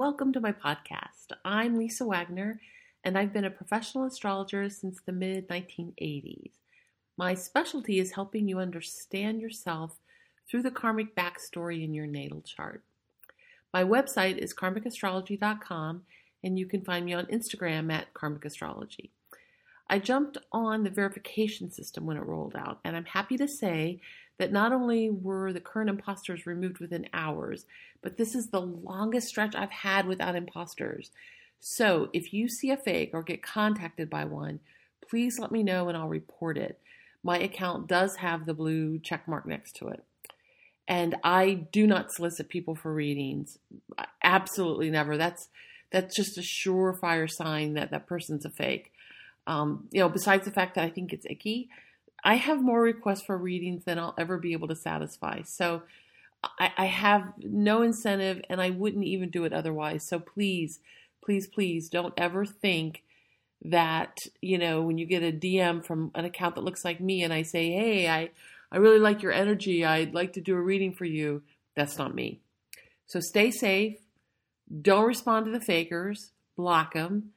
welcome to my podcast. I'm Lisa Wagner, and I've been a professional astrologer since the mid 1980s. My specialty is helping you understand yourself through the karmic backstory in your natal chart. My website is karmicastrology.com, and you can find me on Instagram at karmicastrology. I jumped on the verification system when it rolled out, and I'm happy to say that not only were the current imposters removed within hours, but this is the longest stretch I've had without imposters. So if you see a fake or get contacted by one, please let me know and I'll report it. My account does have the blue check mark next to it. And I do not solicit people for readings. Absolutely never. That's that's just a surefire sign that that person's a fake. Um, you know, besides the fact that I think it's icky, I have more requests for readings than I'll ever be able to satisfy. So I, I have no incentive and I wouldn't even do it otherwise. So please, please, please don't ever think that, you know, when you get a DM from an account that looks like me and I say, hey, I, I really like your energy. I'd like to do a reading for you. That's not me. So stay safe. Don't respond to the fakers. Block them.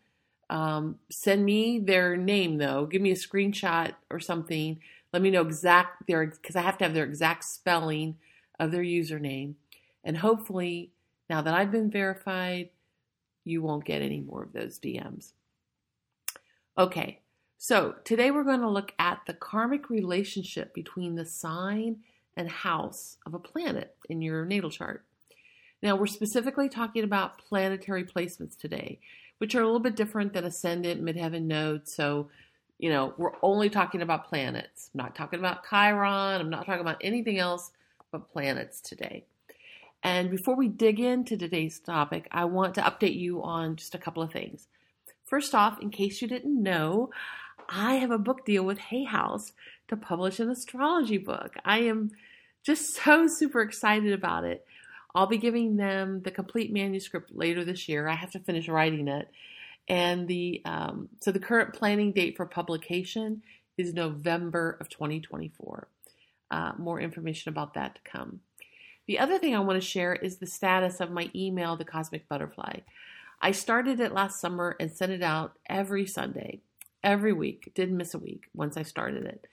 Um, send me their name though. Give me a screenshot or something. Let me know exact their because I have to have their exact spelling of their username. And hopefully, now that I've been verified, you won't get any more of those DMs. Okay, so today we're going to look at the karmic relationship between the sign and house of a planet in your natal chart. Now, we're specifically talking about planetary placements today which are a little bit different than ascendant, midheaven nodes. So, you know, we're only talking about planets. I'm not talking about Chiron. I'm not talking about anything else but planets today. And before we dig into today's topic, I want to update you on just a couple of things. First off, in case you didn't know, I have a book deal with Hay House to publish an astrology book. I am just so super excited about it. I'll be giving them the complete manuscript later this year. I have to finish writing it. And the um, so the current planning date for publication is November of 2024. Uh, more information about that to come. The other thing I want to share is the status of my email, The Cosmic Butterfly. I started it last summer and sent it out every Sunday, every week. Didn't miss a week once I started it.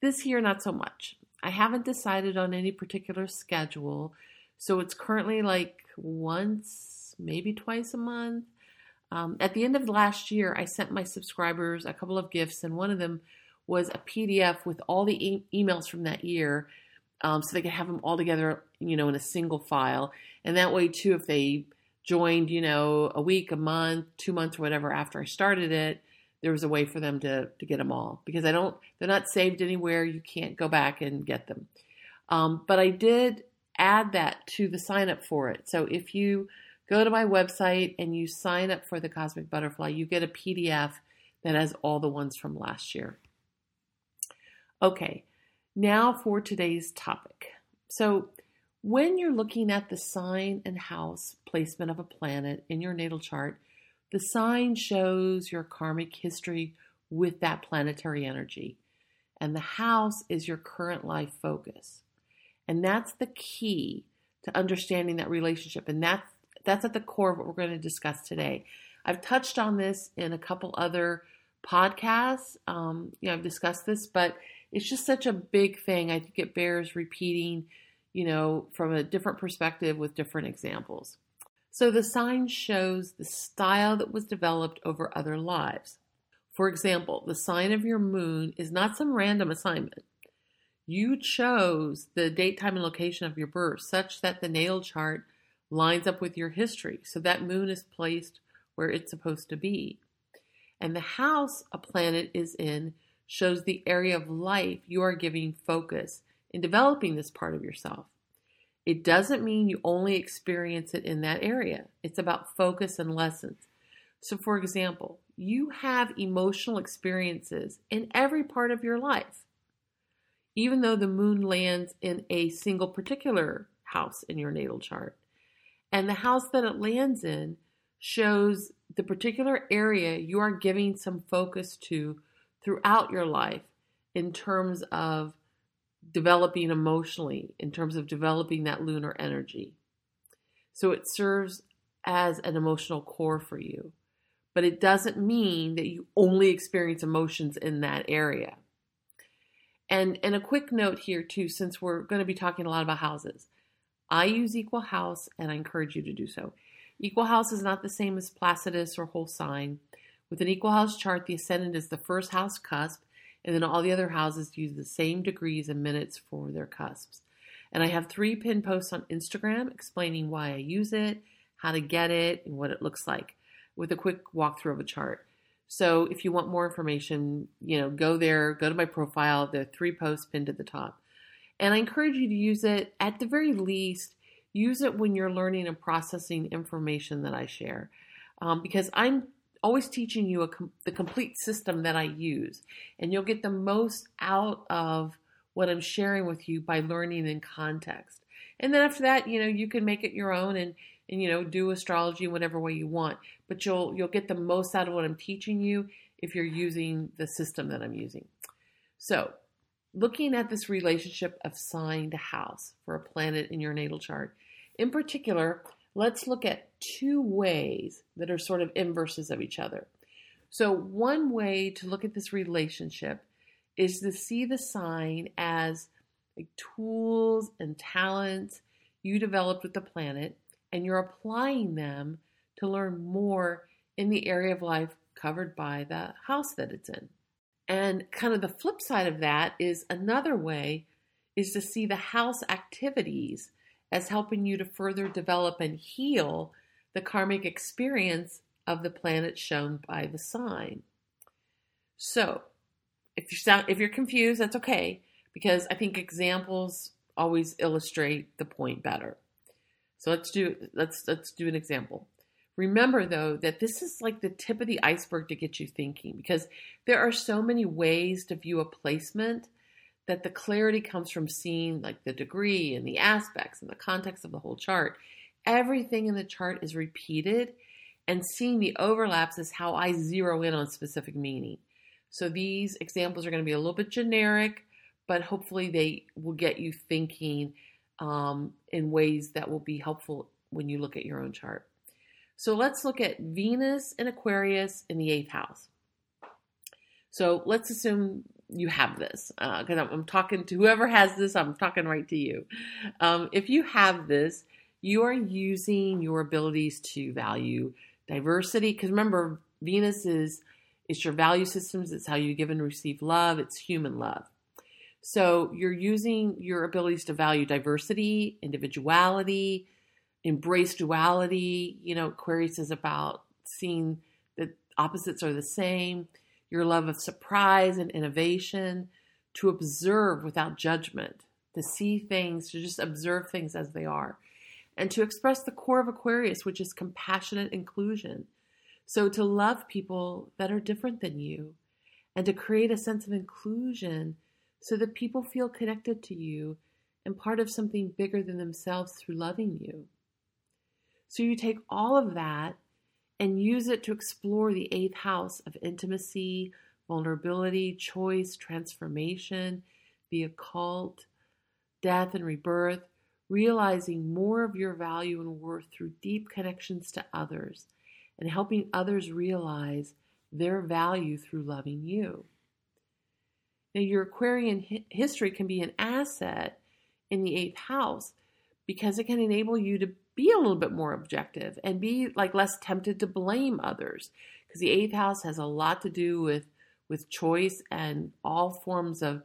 This year, not so much. I haven't decided on any particular schedule so it's currently like once, maybe twice a month. Um, at the end of last year, I sent my subscribers a couple of gifts, and one of them was a PDF with all the e- emails from that year, um, so they could have them all together, you know, in a single file. And that way, too, if they joined, you know, a week, a month, two months, or whatever after I started it, there was a way for them to to get them all because I don't, they're not saved anywhere. You can't go back and get them. Um, but I did add that to the sign up for it. So if you go to my website and you sign up for the Cosmic Butterfly, you get a PDF that has all the ones from last year. Okay, now for today's topic. So, when you're looking at the sign and house placement of a planet in your natal chart, the sign shows your karmic history with that planetary energy, and the house is your current life focus. And that's the key to understanding that relationship. And that's that's at the core of what we're going to discuss today. I've touched on this in a couple other podcasts. Um, you know, I've discussed this, but it's just such a big thing. I think it bears repeating, you know, from a different perspective with different examples. So the sign shows the style that was developed over other lives. For example, the sign of your moon is not some random assignment. You chose the date, time, and location of your birth such that the natal chart lines up with your history. So that moon is placed where it's supposed to be. And the house a planet is in shows the area of life you are giving focus in developing this part of yourself. It doesn't mean you only experience it in that area. It's about focus and lessons. So, for example, you have emotional experiences in every part of your life even though the moon lands in a single particular house in your natal chart. And the house that it lands in shows the particular area you are giving some focus to throughout your life in terms of developing emotionally, in terms of developing that lunar energy. So it serves as an emotional core for you. But it doesn't mean that you only experience emotions in that area. And and a quick note here too, since we're going to be talking a lot about houses. I use equal house and I encourage you to do so. Equal house is not the same as Placidus or whole sign. With an equal house chart, the ascendant is the first house cusp, and then all the other houses use the same degrees and minutes for their cusps. And I have three pin posts on Instagram explaining why I use it, how to get it, and what it looks like with a quick walkthrough of a chart. So if you want more information, you know, go there, go to my profile. There are three posts pinned at the top. And I encourage you to use it at the very least, use it when you're learning and processing information that I share. Um, because I'm always teaching you com- the complete system that I use. And you'll get the most out of what I'm sharing with you by learning in context. And then after that, you know, you can make it your own and and you know, do astrology in whatever way you want, but you'll you'll get the most out of what I'm teaching you if you're using the system that I'm using. So, looking at this relationship of sign to house for a planet in your natal chart. In particular, let's look at two ways that are sort of inverses of each other. So, one way to look at this relationship is to see the sign as like tools and talents you developed with the planet, and you're applying them to learn more in the area of life covered by the house that it's in. And kind of the flip side of that is another way is to see the house activities as helping you to further develop and heal the karmic experience of the planet shown by the sign. So, if you sound if you're confused, that's okay because I think examples always illustrate the point better. So let's do let's let's do an example. Remember though that this is like the tip of the iceberg to get you thinking because there are so many ways to view a placement that the clarity comes from seeing like the degree and the aspects and the context of the whole chart. Everything in the chart is repeated and seeing the overlaps is how I zero in on specific meaning. So these examples are going to be a little bit generic, but hopefully they will get you thinking um, in ways that will be helpful when you look at your own chart. So let's look at Venus and Aquarius in the eighth house. So let's assume you have this because uh, I'm, I'm, talking to whoever has this, I'm talking right to you. Um, if you have this, you are using your abilities to value diversity because remember, Venus is it's your value systems, it's how you give and receive love, it's human love. So you're using your abilities to value diversity, individuality, embrace duality. You know, Aquarius is about seeing that opposites are the same, your love of surprise and innovation, to observe without judgment, to see things, to just observe things as they are, and to express the core of Aquarius, which is compassionate inclusion. So to love people that are different than you and to create a sense of inclusion so that people feel connected to you and part of something bigger than themselves through loving you. So you take all of that and use it to explore the eighth house of intimacy, vulnerability, choice, transformation, the occult, death and rebirth, realizing more of your value and worth through deep connections to others and helping others realize their value through loving you. Now, your Aquarian hi- history can be an asset in the eighth house because it can enable you to be a little bit more objective and be like less tempted to blame others because the eighth house has a lot to do with with choice and all forms of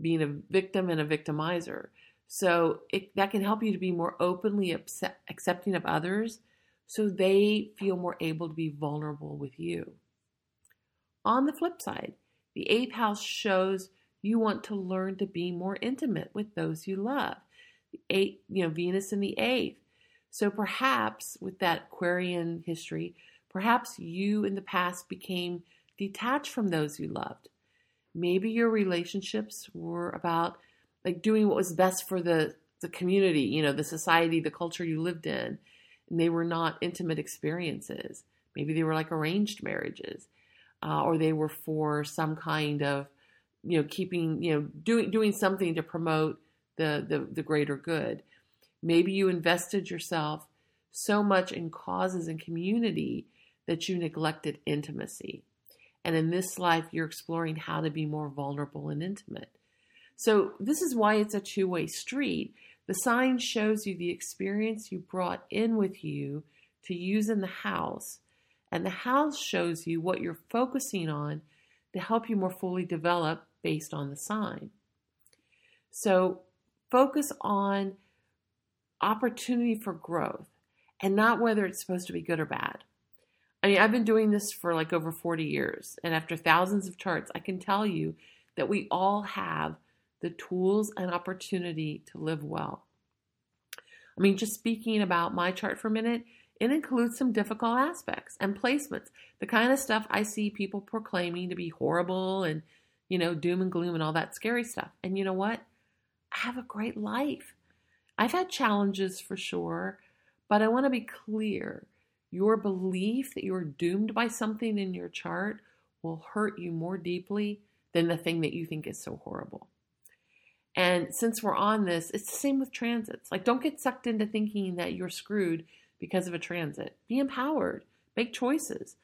being a victim and a victimizer so it, that can help you to be more openly upset, accepting of others so they feel more able to be vulnerable with you on the flip side the eighth house shows you want to learn to be more intimate with those you love. The eight, you know, Venus in the eighth. So perhaps with that Aquarian history, perhaps you in the past became detached from those you loved. Maybe your relationships were about like doing what was best for the the community, you know, the society, the culture you lived in, and they were not intimate experiences. Maybe they were like arranged marriages uh, or they were for some kind of you know keeping you know doing doing something to promote the, the the greater good maybe you invested yourself so much in causes and community that you neglected intimacy. And in this life, you're exploring how to be more vulnerable and intimate. So, this is why it's a two way street. The sign shows you the experience you brought in with you to use in the house, and the house shows you what you're focusing on to help you more fully develop based on the sign. So, focus on opportunity for growth and not whether it's supposed to be good or bad. I mean, I've been doing this for like over 40 years, and after thousands of charts, I can tell you that we all have the tools and opportunity to live well. I mean, just speaking about my chart for a minute, it includes some difficult aspects and placements, the kind of stuff I see people proclaiming to be horrible and, you know, doom and gloom and all that scary stuff. And you know what? I have a great life. I've had challenges for sure, but I want to be clear. Your belief that you're doomed by something in your chart will hurt you more deeply than the thing that you think is so horrible. And since we're on this, it's the same with transits. Like, don't get sucked into thinking that you're screwed because of a transit. Be empowered, make choices.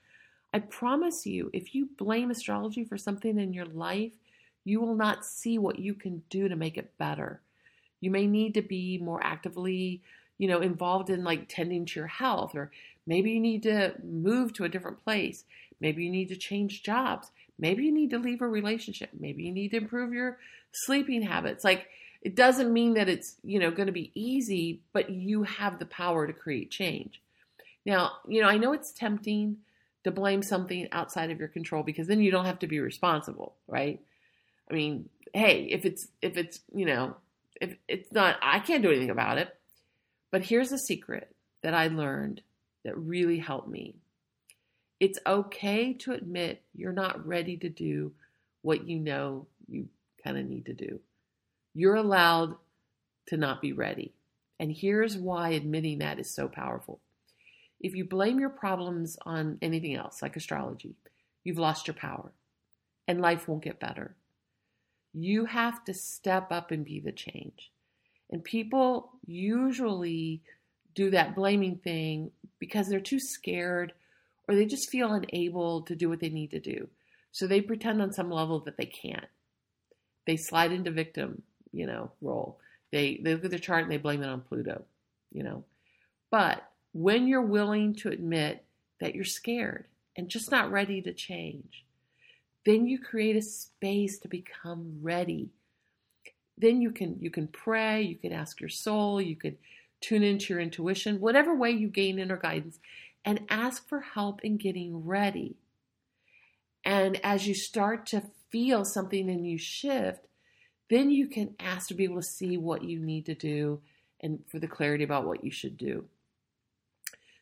I promise you, if you blame astrology for something in your life, you will not see what you can do to make it better. You may need to be more actively, you know, involved in like tending to your health, or maybe you need to move to a different place. Maybe you need to change jobs. Maybe you need to leave a relationship. Maybe you need to improve your sleeping habits. Like it doesn't mean that it's, you know, going to be easy, but you have the power to create change. Now, you know, I know it's tempting to blame something outside of your control because then you don't have to be responsible, right? I mean, hey, if it's if it's, you know, if it's not I can't do anything about it. But here's a secret that I learned that really helped me. It's okay to admit you're not ready to do what you know you kind of need to do. You're allowed to not be ready. And here's why admitting that is so powerful. If you blame your problems on anything else, like astrology, you've lost your power and life won't get better. You have to step up and be the change. And people usually do that blaming thing because they're too scared or they just feel unable to do what they need to do. So they pretend on some level that they can't. They slide into victim, you know, role. They they look at the chart and they blame it on Pluto, you know. But when you're willing to admit that you're scared and just not ready to change, then you create a space to become ready. Then you can you can pray, you can ask your soul, you can tune into your intuition, whatever way you gain inner guidance, and ask for help in getting ready. And as you start to feel something and you shift, then you can ask to be able to see what you need to do and for the clarity about what you should do.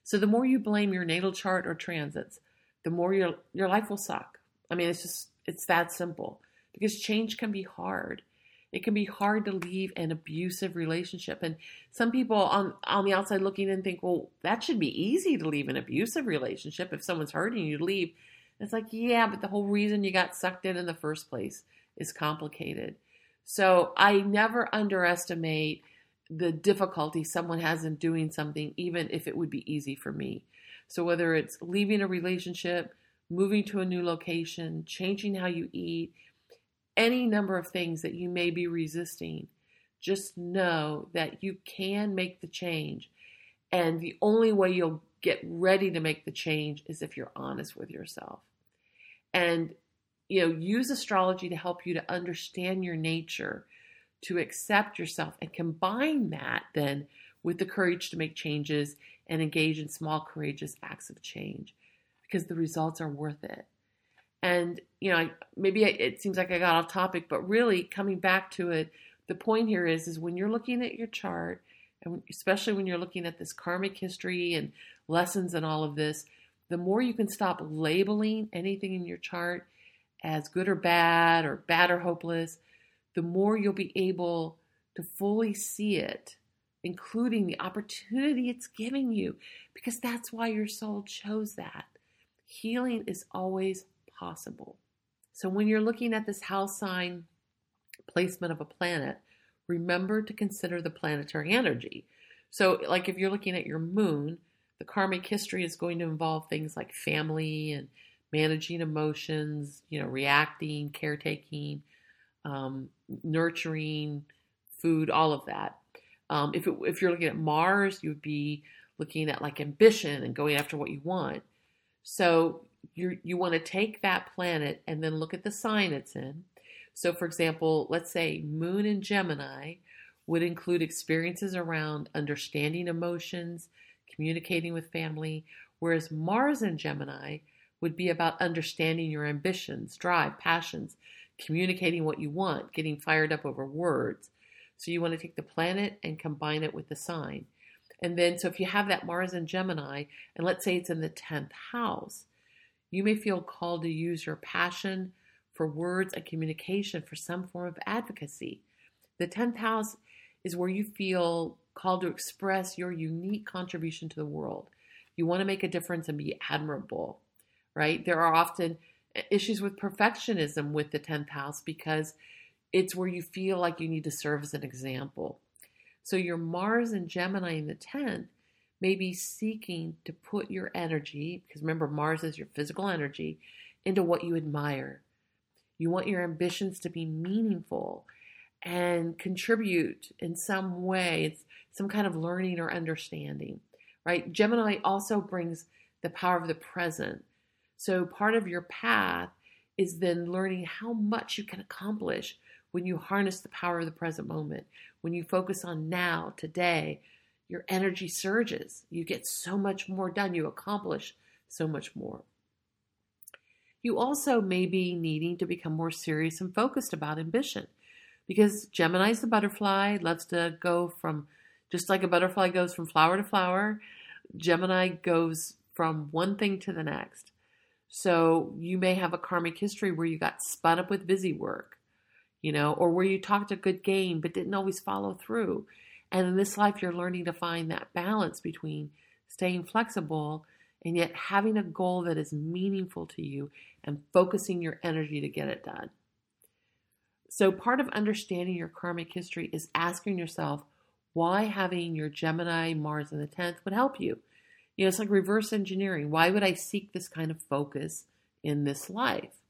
So the more you blame your natal chart or transits, the more your your life will suck. I mean, it's just it's that simple because change can be hard. It can be hard to leave an abusive relationship. And some people on, on the outside looking in think, well, that should be easy to leave an abusive relationship. If someone's hurting you, to leave. it's like, yeah, but the whole reason you got sucked in in the first place is complicated. So I never underestimate the difficulty someone has in doing something, even if it would be easy for me. So whether it's leaving a relationship, moving to a new location, changing how you eat, any number of things that you may be resisting, just know that you can make the change. And the only way you'll get ready to make the change is if you're honest with yourself. And you know, use astrology to help you to understand your nature, to accept yourself and combine that then with the courage to make changes and engage in small courageous acts of change because the results are worth it. And, you know, maybe it seems like I got off topic, but really coming back to it, the point here is, is when you're looking at your chart, and especially when you're looking at this karmic history and lessons and all of this, the more you can stop labeling anything in your chart as good or bad or bad or hopeless, the more you'll be able to fully see it, including the opportunity it's giving you, because that's why your soul chose that. Healing is always possible. So when you're looking at this house sign placement of a planet, remember to consider the planetary energy. So, like if you're looking at your moon, the karmic history is going to involve things like family and managing emotions, you know, reacting, caretaking, um, nurturing, food, all of that. Um, if, it, if you're looking at Mars, you would be looking at like ambition and going after what you want. So you you want to take that planet and then look at the sign it's in. So, for example, let's say Moon in Gemini would include experiences around understanding emotions, communicating with family, whereas Mars in Gemini would be about understanding your ambitions, drive, passions, communicating what you want, getting fired up over words. So you want to take the planet and combine it with the sign. And then, so if you have that Mars in Gemini, and let's say it's in the 10th house, you may feel called to use your passion for words and communication for some form of advocacy. The 10th house is where you feel called to express your unique contribution to the world. You want to make a difference and be admirable, right? There are often issues with perfectionism with the 10th house because it's where you feel like you need to serve as an example. So your Mars and Gemini in the 10th may be seeking to put your energy, because remember, Mars is your physical energy, into what you admire. You want your ambitions to be meaningful and contribute in some way. It's some kind of learning or understanding, right? Gemini also brings the power of the present. So part of your path is then learning how much you can accomplish when you harness the power of the present moment, when you focus on now, today, your energy surges. You get so much more done. You accomplish so much more. You also may be needing to become more serious and focused about ambition because Gemini's the butterfly, loves to go from just like a butterfly goes from flower to flower, Gemini goes from one thing to the next. So you may have a karmic history where you got spun up with busy work you know, or where you talked a good game but didn't always follow through. And in this life, you're learning to find that balance between staying flexible and yet having a goal that is meaningful to you and focusing your energy to get it done. So, part of understanding your karmic history is asking yourself why having your Gemini, Mars in the 10th would help you. You know, it's like reverse engineering. Why would I seek this kind of focus in this life?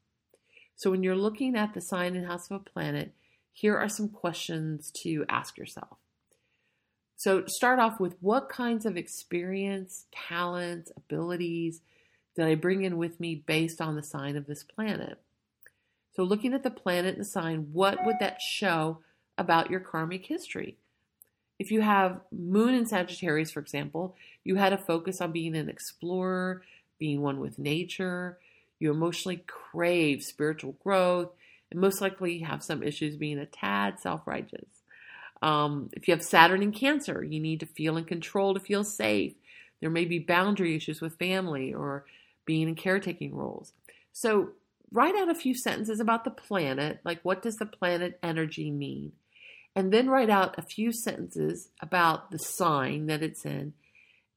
So when you're looking at the sign and house of a planet, here are some questions to ask yourself. So start off with what kinds of experience, talents, abilities did I bring in with me based on the sign of this planet? So looking at the planet and the sign, what would that show about your karmic history? If you have moon in Sagittarius, for example, you had a focus on being an explorer, being one with nature, you emotionally crave spiritual growth, and most likely have some issues being a tad self righteous. Um, if you have Saturn in Cancer, you need to feel in control to feel safe. There may be boundary issues with family or being in caretaking roles. So, write out a few sentences about the planet, like what does the planet energy mean? And then write out a few sentences about the sign that it's in,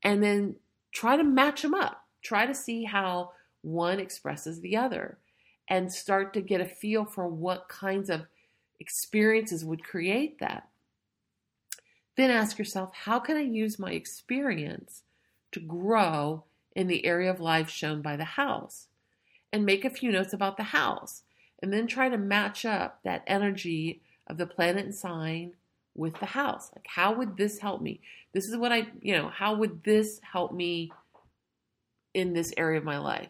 and then try to match them up. Try to see how one expresses the other and start to get a feel for what kinds of experiences would create that. Then ask yourself, how can I use my experience to grow in the area of life shown by the house? And make a few notes about the house. And then try to match up that energy of the planet and sign with the house. Like, how would this help me? This is what I, you know, how would this help me in this area of my life?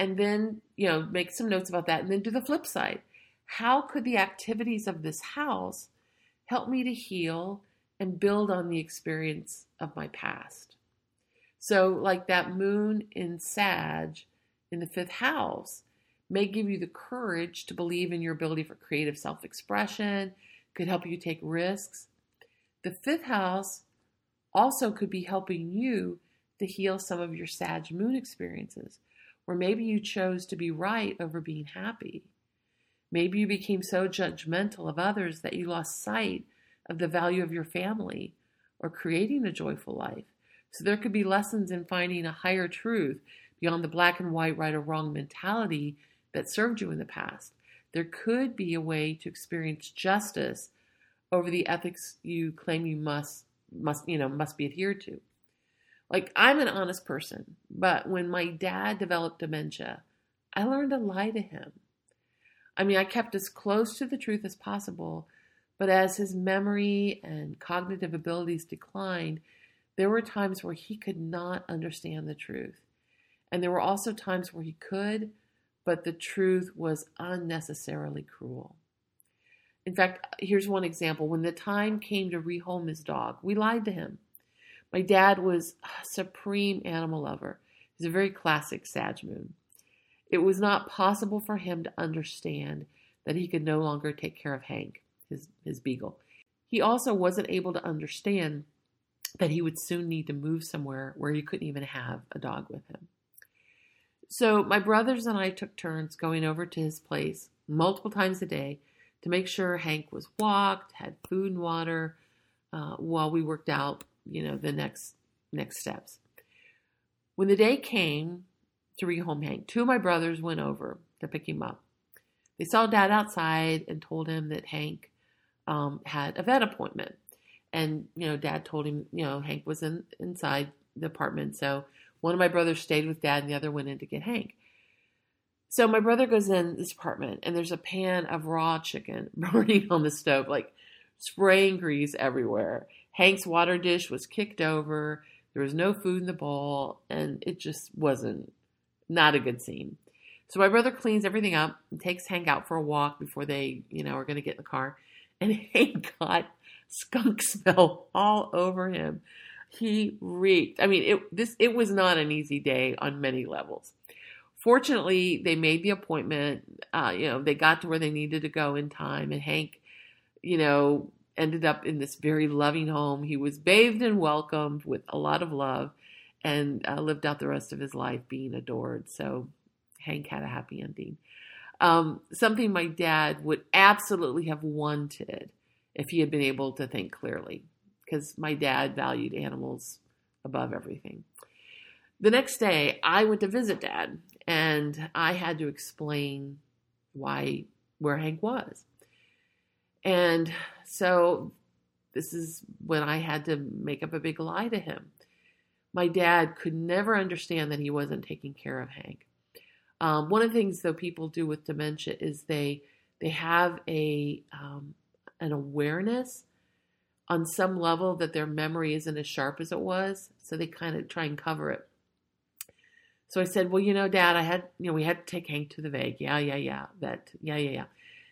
And then, you know, make some notes about that and then do the flip side. How could the activities of this house help me to heal and build on the experience of my past? So, like that moon in Sag in the fifth house may give you the courage to believe in your ability for creative self expression, could help you take risks. The fifth house also could be helping you to heal some of your Sag moon experiences. Or maybe you chose to be right over being happy. Maybe you became so judgmental of others that you lost sight of the value of your family or creating a joyful life. So there could be lessons in finding a higher truth beyond the black and white, right or wrong mentality that served you in the past. There could be a way to experience justice over the ethics you claim you must must you know must be adhered to. Like I'm an honest person, but when my dad developed dementia, I learned to lie to him. I mean, I kept as close to the truth as possible, but as his memory and cognitive abilities declined, there were times where he could not understand the truth. And there were also times where he could, but the truth was unnecessarily cruel. In fact, here's one example. When the time came to rehome his dog, we lied to him. My dad was a supreme animal lover. He's a very classic Sag Moon. It was not possible for him to understand that he could no longer take care of Hank, his, his beagle. He also wasn't able to understand that he would soon need to move somewhere where he couldn't even have a dog with him. So my brothers and I took turns going over to his place multiple times a day to make sure Hank was walked, had food and water, uh, while we worked out, you know, the next next steps. When the day came to rehome Hank, two of my brothers went over to pick him up. They saw Dad outside and told him that Hank um, had a vet appointment, and you know, Dad told him, you know, Hank was in inside the apartment, so one of my brothers stayed with Dad, and the other went in to get Hank. So my brother goes in this apartment and there's a pan of raw chicken burning on the stove, like spraying grease everywhere. Hank's water dish was kicked over. There was no food in the bowl, and it just wasn't not a good scene. So my brother cleans everything up and takes Hank out for a walk before they, you know, are going to get in the car. And Hank got skunk smell all over him. He reeked. I mean, it this it was not an easy day on many levels fortunately, they made the appointment. Uh, you know, they got to where they needed to go in time, and Hank, you know, ended up in this very loving home. He was bathed and welcomed with a lot of love, and uh, lived out the rest of his life being adored. So Hank had a happy ending. Um, something my dad would absolutely have wanted if he had been able to think clearly, because my dad valued animals above everything. The next day, I went to visit dad, and I had to explain why where Hank was. And so this is when I had to make up a big lie to him. My dad could never understand that he wasn't taking care of Hank. Um, one of the things though people do with dementia is they they have a um, an awareness on some level that their memory isn't as sharp as it was, so they kind of try and cover it. So I said, well, you know, Dad, I had, you know, we had to take Hank to the VAG. Yeah, yeah, yeah. That, yeah, yeah, yeah.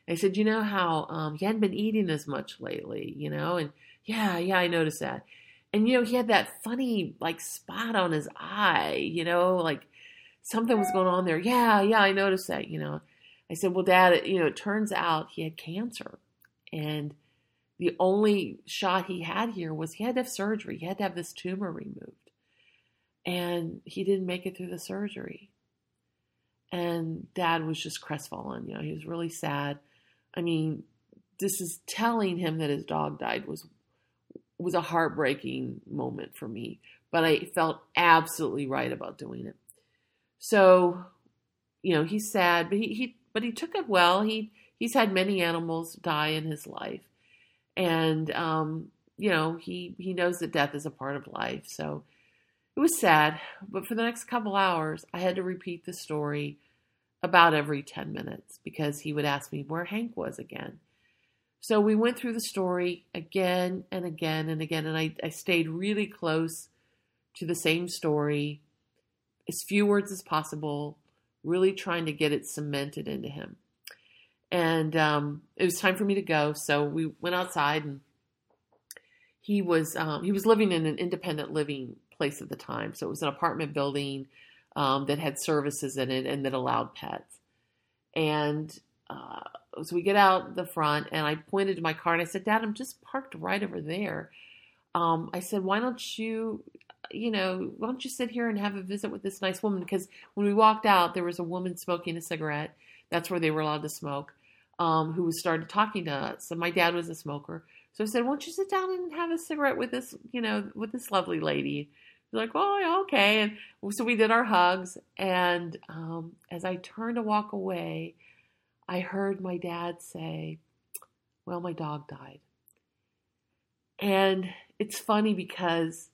I said, you know how um, he hadn't been eating as much lately, you know? And yeah, yeah, I noticed that. And, you know, he had that funny, like, spot on his eye, you know, like something was going on there. Yeah, yeah, I noticed that, you know. I said, well, Dad, you know, it turns out he had cancer. And the only shot he had here was he had to have surgery. He had to have this tumor removed and he didn't make it through the surgery. And dad was just crestfallen. You know, he was really sad. I mean, this is telling him that his dog died was was a heartbreaking moment for me, but I felt absolutely right about doing it. So, you know, he's sad, but he, he but he took it well. He he's had many animals die in his life, and um, you know, he he knows that death is a part of life. So it was sad, but for the next couple hours, I had to repeat the story about every 10 minutes because he would ask me where Hank was again. So we went through the story again and again and again, and I, I stayed really close to the same story, as few words as possible, really trying to get it cemented into him. And um, it was time for me to go, so we went outside, and he was um, he was living in an independent living place at the time. So it was an apartment building um, that had services in it and that allowed pets. And uh, so we get out the front, and I pointed to my car and I said, Dad, I'm just parked right over there. Um, I said, Why don't you, you know, why don't you sit here and have a visit with this nice woman? Because when we walked out, there was a woman smoking a cigarette. That's where they were allowed to smoke. Um, who started talking to us. And my dad was a smoker. So I said, "Won't you sit down and have a cigarette with this, you know, with this lovely lady?" Like, oh, okay. And so we did our hugs. And um, as I turned to walk away, I heard my dad say, well, my dog died. And it's funny because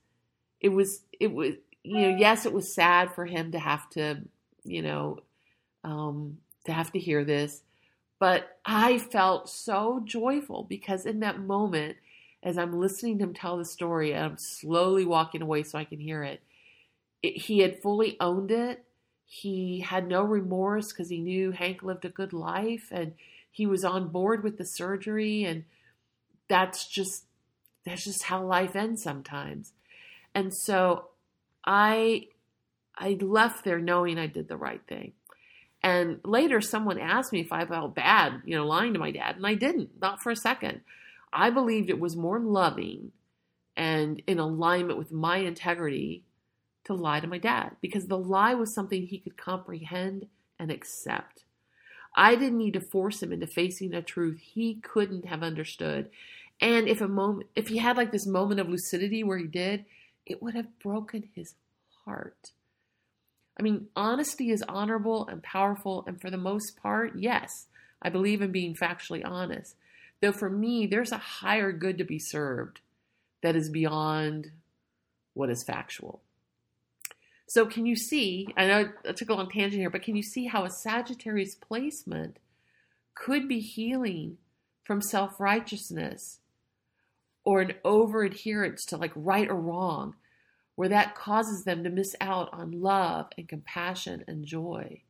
it was it was you know yes it was sad for him to have to you know um, to have to hear this, but I felt so joyful because in that moment, as I'm listening to him tell the story, and I'm slowly walking away so I can hear it, it he had fully owned it. He had no remorse because he knew Hank lived a good life and he was on board with the surgery and that's just that's just how life ends sometimes. And so I I left there knowing I did the right thing. And later someone asked me if I felt bad, you know, lying to my dad, and I didn't, not for a second. I believed it was more loving and in alignment with my integrity to lie to my dad because the lie was something he could comprehend and accept. I didn't need to force him into facing a truth he couldn't have understood. And if a moment if he had like this moment of lucidity where he did, it would have broken his heart. I mean, honesty is honorable and powerful, and for the most part, yes, I believe in being factually honest. Though for me, there's a higher good to be served that is beyond what is factual. So, can you see? I know I took a long tangent here, but can you see how a Sagittarius placement could be healing from self righteousness or an over adherence to like right or wrong, where that causes them to miss out on love and compassion and joy?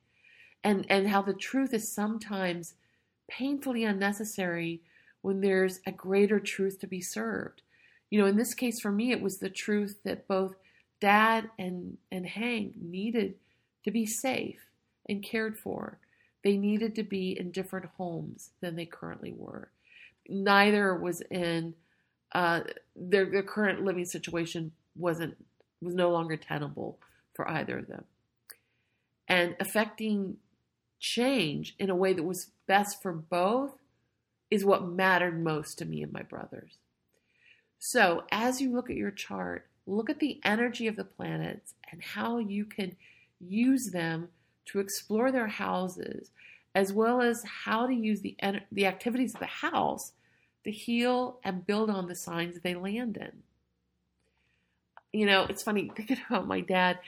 And, and how the truth is sometimes painfully unnecessary when there's a greater truth to be served. You know, in this case for me, it was the truth that both Dad and, and Hank needed to be safe and cared for. They needed to be in different homes than they currently were. Neither was in uh, their their current living situation wasn't was no longer tenable for either of them, and affecting change in a way that was best for both is what mattered most to me and my brothers. So, as you look at your chart, look at the energy of the planets and how you can use them to explore their houses, as well as how to use the, the activities of the house to heal and build on the signs they land in. You know, it's funny thinking about my dad.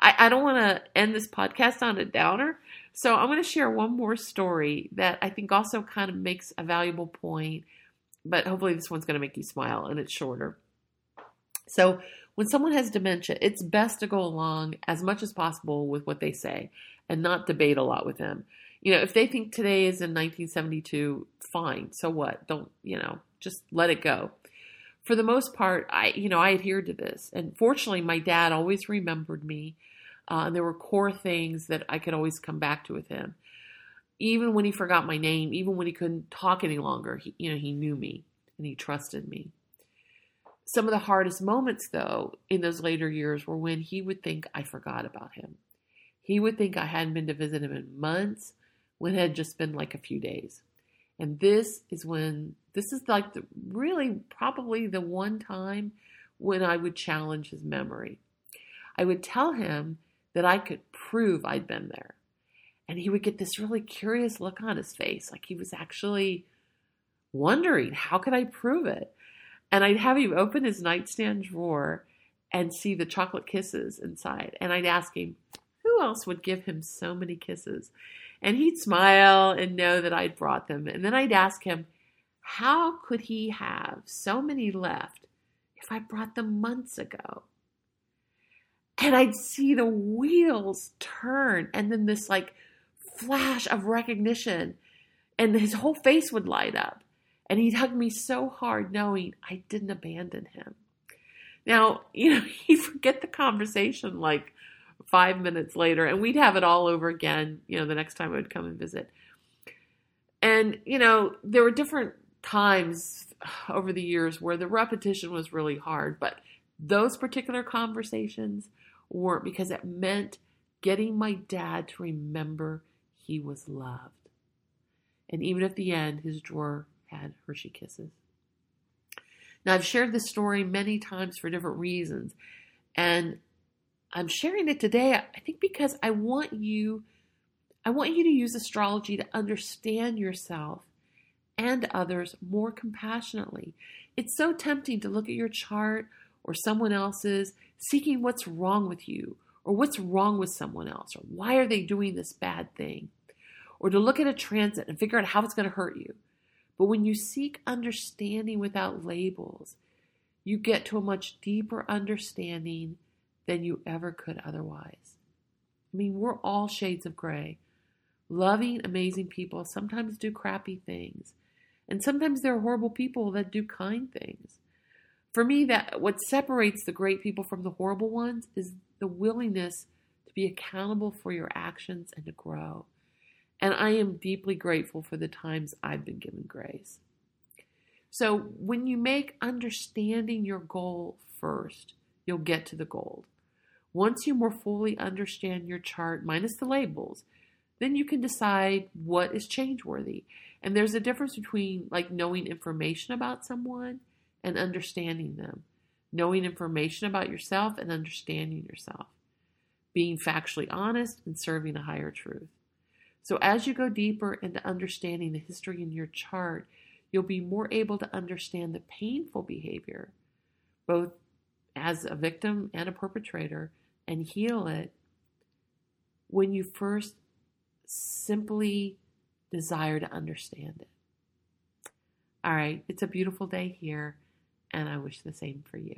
I, I don't want to end this podcast on a downer, so I'm going to share one more story that I think also kind of makes a valuable point, but hopefully this one's going to make you smile and it's shorter. So, when someone has dementia, it's best to go along as much as possible with what they say and not debate a lot with them. You know, if they think today is in 1972, fine. So what? Don't, you know, just let it go. For the most part, I, you know, I adhered to this. And fortunately, my dad always remembered me. Uh, and there were core things that I could always come back to with him. Even when he forgot my name, even when he couldn't talk any longer, he, you know, he knew me and he trusted me. Some of the hardest moments, though, in those later years were when he would think I forgot about him. He would think I hadn't been to visit him in months when it had just been like a few days. And this is when, this is like the, really probably the one time when I would challenge his memory. I would tell him that I could prove I'd been there. And he would get this really curious look on his face, like he was actually wondering, how could I prove it? And I'd have him open his nightstand drawer and see the chocolate kisses inside. And I'd ask him, who else would give him so many kisses? And he'd smile and know that I'd brought them. And then I'd ask him, how could he have so many left if I brought them months ago? And I'd see the wheels turn and then this like flash of recognition and his whole face would light up. And he'd hug me so hard, knowing I didn't abandon him. Now, you know, he'd forget the conversation like five minutes later, and we'd have it all over again, you know, the next time I would come and visit. And, you know, there were different times over the years where the repetition was really hard, but those particular conversations weren't because it meant getting my dad to remember he was loved. And even at the end, his drawer had Hershey Kisses. Now, I've shared this story many times for different reasons, and I'm sharing it today, I think, because I want you. I want you to use astrology to understand yourself and others more compassionately. It's so tempting to look at your chart or someone else's, seeking what's wrong with you or what's wrong with someone else or why are they doing this bad thing or to look at a transit and figure out how it's going to hurt you. But when you seek understanding without labels, you get to a much deeper understanding than you ever could otherwise. I mean, we're all shades of gray. Loving, amazing people sometimes do crappy things. And sometimes there are horrible people that do kind things. For me, that what separates the great people from the horrible ones is the willingness to be accountable for your actions and to grow. And I am deeply grateful for the times I've been given grace. So when you make understanding your goal first, you'll get to the goal. Once you more fully understand your chart, minus the labels, then you can decide what is change worthy. And there's a difference between like knowing information about someone and understanding them, knowing information about yourself and understanding yourself, being factually honest and serving a higher truth. So, as you go deeper into understanding the history in your chart, you'll be more able to understand the painful behavior, both as a victim and a perpetrator, and heal it when you first simply desire to understand it. All right, it's a beautiful day here, and I wish the same for you.